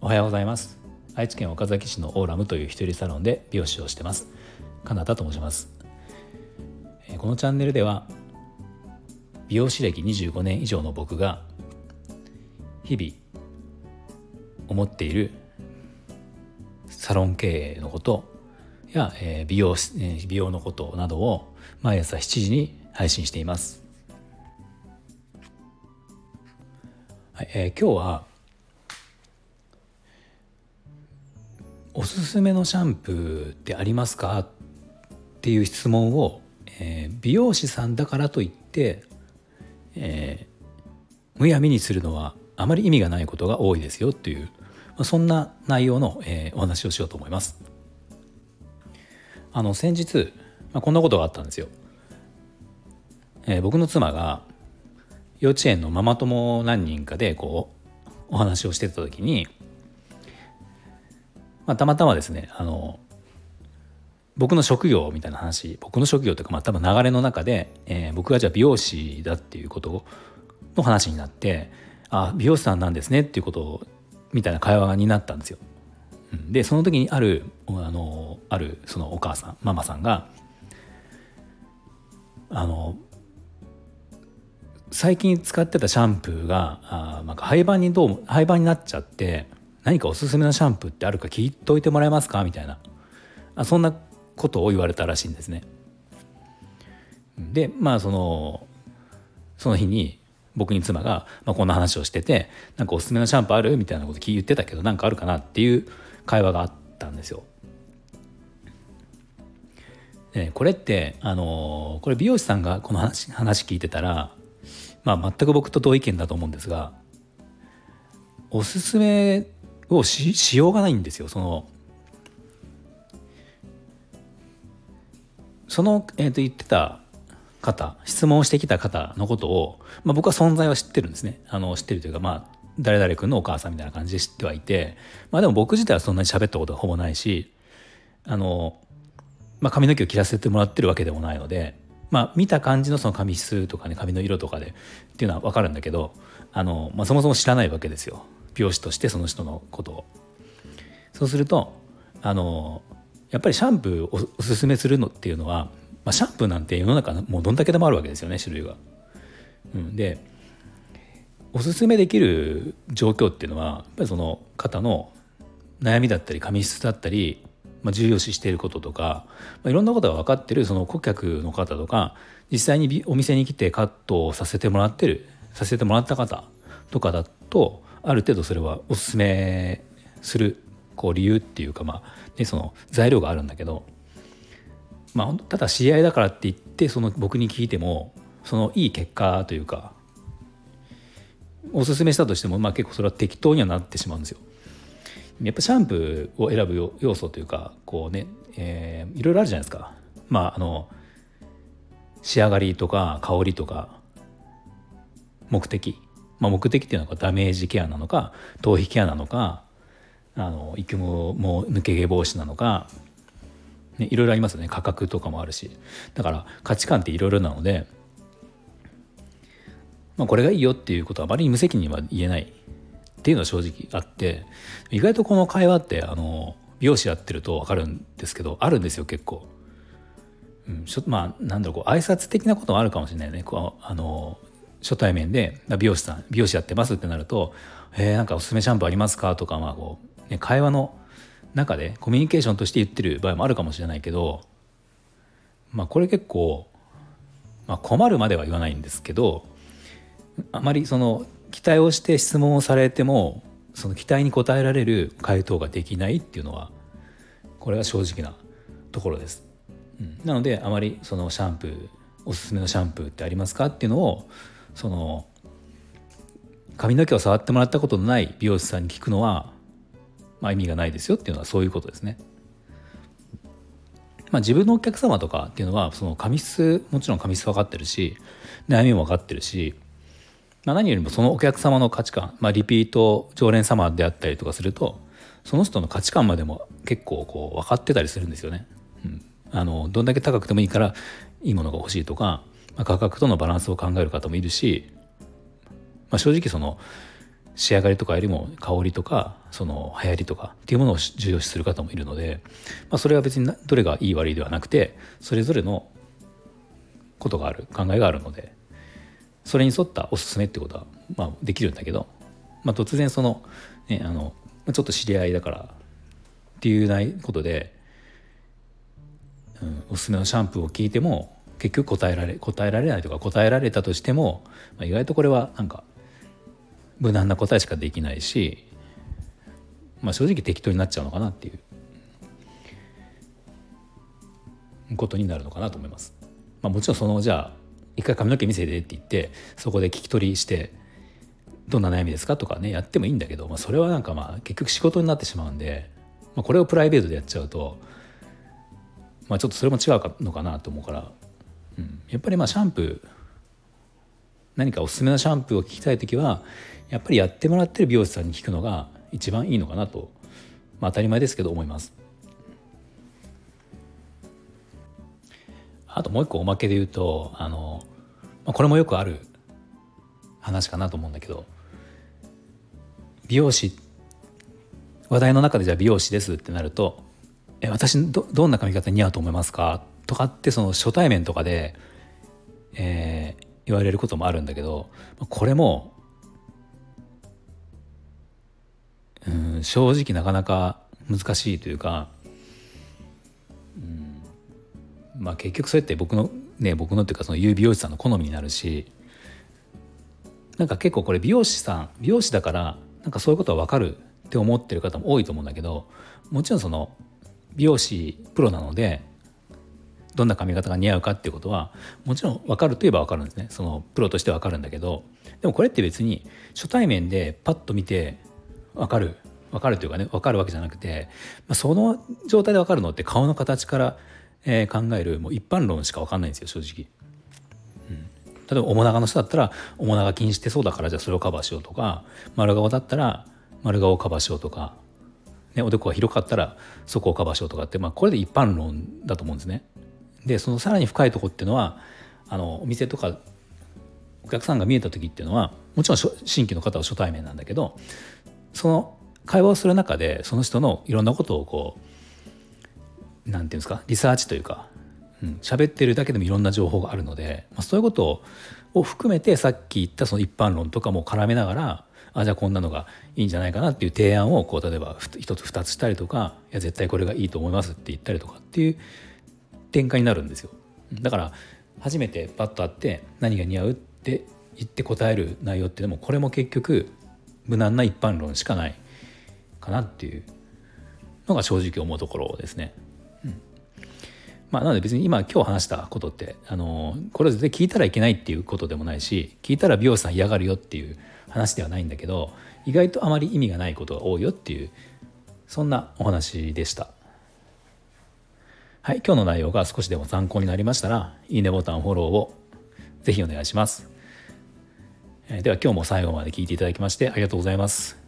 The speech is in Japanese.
おはようございます。愛知県岡崎市のオーラムという一人サロンで美容師をしてます。カナダと申します。このチャンネルでは美容師歴25年以上の僕が日々思っているサロン経営のことや、え美容美容のことなどを毎朝7時に配信しています。えー、今日はおすすめのシャンプーってありますか？っていう質問を、えー、美容師さんだからといって、えー、むやみにするのはあまり意味がないことが多いですよっていうまあそんな内容の、えー、お話をしようと思います。あの先日、まあ、こんなことがあったんですよ。えー、僕の妻が幼稚園のママ友何人かでこうお話をしてた時に、まあ、たまたまですねあの僕の職業みたいな話僕の職業というか、まあ、多分流れの中で、えー、僕がじゃあ美容師だっていうことの話になってあ美容師さんなんですねっていうことをみたいな会話になったんですよ。でその時にあるあのあるそのお母さんママさんがあの最近使ってたシャンプーがあなんか廃盤にどう廃盤になっちゃって何かおすすめのシャンプーってあるか聞いといてもらえますか？みたいなあそんなことを言われたらしいんですね。でまあそのその日に僕に妻が、まあ、こんな話をしててなんかおすすめのシャンプーある？みたいなこと言ってたけどなんかあるかなっていう会話があったんですよ。でこれってあのこれ美容師さんがこの話話聞いてたら、まあ、全く僕と同意見だと思うんですがおすすめをししようがないんですよ。そのその、えー、と言ってた方質問してきた方のことを、まあ、僕は存在は知ってるんですねあの知ってるというかまあ誰々君のお母さんみたいな感じで知ってはいてまあでも僕自体はそんなに喋ったことはほぼないしあの、まあ、髪の毛を切らせてもらってるわけでもないのでまあ見た感じのその髪質とかね髪の色とかでっていうのは分かるんだけどあの、まあ、そもそも知らないわけですよ美容師としてその人のことを。そうするとあのやっぱりシャンプーをおすすめするのっていうのはまあ、シャンプーなんて世の中もうどんだけでもあるわけですよね種類が。うん、でおすすめできる状況っていうのはやっぱりその方の悩みだったり髪質だったり、まあ、重要視していることとか、まあ、いろんなことが分かってるその顧客の方とか実際にお店に来てカットをさせてもらってるさせてもらった方とかだとある程度それはおすすめするこう理由っていうかまあ、ね、その材料があるんだけどまあ、ただ知り合いだからって言ってその僕に聞いてもそのいい結果というかおすすめしたとしても、まあ、結構それは適当にはなってしまうんですよ。やっぱシャンプーを選ぶ要素というかこうね、えー、いろいろあるじゃないですか。まああの仕上がりとか香りとか目的、まあ、目的っていうのはダメージケアなのか頭皮ケアなのかあの育毛も抜け毛防止なのかね、いろいろありますよね。価格とかもあるし。だから価値観っていろいろなので、まあ、これがいいよっていうことはあまりに無責任は言えない。っていうのは正直あって意外とこの会話ってあの美容師やってると分かるんですけどあるんですよ結構。うん、ちょまあなんだろうこう挨拶的なこともあるかもしれないねこうあの初対面で美容師さん美容師やってますってなると「えー、なんかおすすめシャンプーありますか?」とかまあこう、ね、会話の中でコミュニケーションとして言ってる場合もあるかもしれないけどまあこれ結構、まあ、困るまでは言わないんですけどあまりその期待をして質問をされてもその期待に応えられる回答ができないっていうのはこれは正直なところです。うん、なのであまりそのシャンプーおすすめのシャンプーってありますかっていうのをその髪の毛を触ってもらったことのない美容師さんに聞くのはまあ、意味がないですよっていうのはそういうことですね。まあ、自分のお客様とかっていうのはその髪質もちろん髪質分かってるし悩みも分かってるし、まあ、何よりもそのお客様の価値観、まあ、リピート常連様であったりとかするとその人の価値観までも結構こう分かってたりするんですよね。うん、あのどんだけ高くてもいいからいいものが欲しいとかまあ、価格とのバランスを考える方もいるし、まあ、正直その仕上がりとかよりも香りとかその流行りとかっていうものを重要視する方もいるので、まあ、それは別にどれがいい悪いではなくてそれぞれのことがある考えがあるのでそれに沿ったおすすめってことは、まあ、できるんだけど、まあ、突然その,、ね、あのちょっと知り合いだからっていうないことで、うん、おすすめのシャンプーを聞いても結局答えられ答えられないとか答えられたとしても、まあ、意外とこれはなんか無難な答えしかできないし、まあ、正直適当になっちゃうのかなっていうことになるのかなと思います。まあ、もちろんそのじゃあ一回髪の毛見せてって言ってそこで聞き取りしてどんな悩みですかとかねやってもいいんだけど、まあ、それはなんかまあ結局仕事になってしまうんで、まあ、これをプライベートでやっちゃうと、まあ、ちょっとそれも違うのかなと思うから、うん、やっぱりまあシャンプー何かおすすめのシャンプーを聞きたい時はやっぱりやってもらってる美容師さんに聞くのが一番いいのかなと、まあ、当たり前ですけど思います。あともう一個おまけで言うとあの、まあ、これもよくある話かなと思うんだけど美容師話題の中でじゃあ美容師ですってなると「え私どどんな髪型似合うと思いますか?」とかってその初対面とかで、えー、言われることもあるんだけどこれもうん正直なかなか難しいというか、うんまあ、結局そうやって僕のね僕のっていうかその言う美容師さんの好みになるしなんか結構これ美容師さん美容師だからなんかそういうことは分かるって思ってる方も多いと思うんだけどもちろんその美容師プロなのでどんな髪型が似合うかっていうことはもちろん分かるといえば分かるんですね。そのプロとして分かるんだけどでもこれって別に初対面でパッと見て分かる分かるというかね分かるわけじゃなくて、まあ、その状態で分かるのって顔の形から、えー、考えるもう一般論しか分かんないんですよ正直。例えば面長の人だったら面長気にしてそうだからじゃあそれをカバーしようとか丸顔だったら丸顔をカバーしようとか、ね、おでこが広かったらそこをカバーしようとかって、まあ、これで一般論だと思うんですね。でそのさらに深いとこっていうのはあのお店とかお客さんが見えた時っていうのはもちろん新規の方は初対面なんだけどその会話をする中でその人のいろんなことをこう何て言うんですか？リサーチというか喋、うん、ってるだけでもいろんな情報があるので、まあ、そういうことを含めてさっき言ったその一般論とかも絡めながらあじゃあこんなのがいいんじゃないかなっていう提案をこう例えば一つ二つしたりとかいや絶対これがいいと思いますって言ったりとかっていう展開になるんですよ。だから初めてパッと会って何が似合うって言って答える内容っていうのもこれも結局無難な一般論しかないかなっていうのが正直思うところですね。まあ、なので別に今今日話したことってあのこれは絶対聞いたらいけないっていうことでもないし聞いたら美容師さん嫌がるよっていう話ではないんだけど意外とあまり意味がないことが多いよっていうそんなお話でした。はい、今日の内容が少しでも参考になりましたら、いいねボタン、フォローをぜひお願いします。では今日も最後まで聞いていただきましてありがとうございます。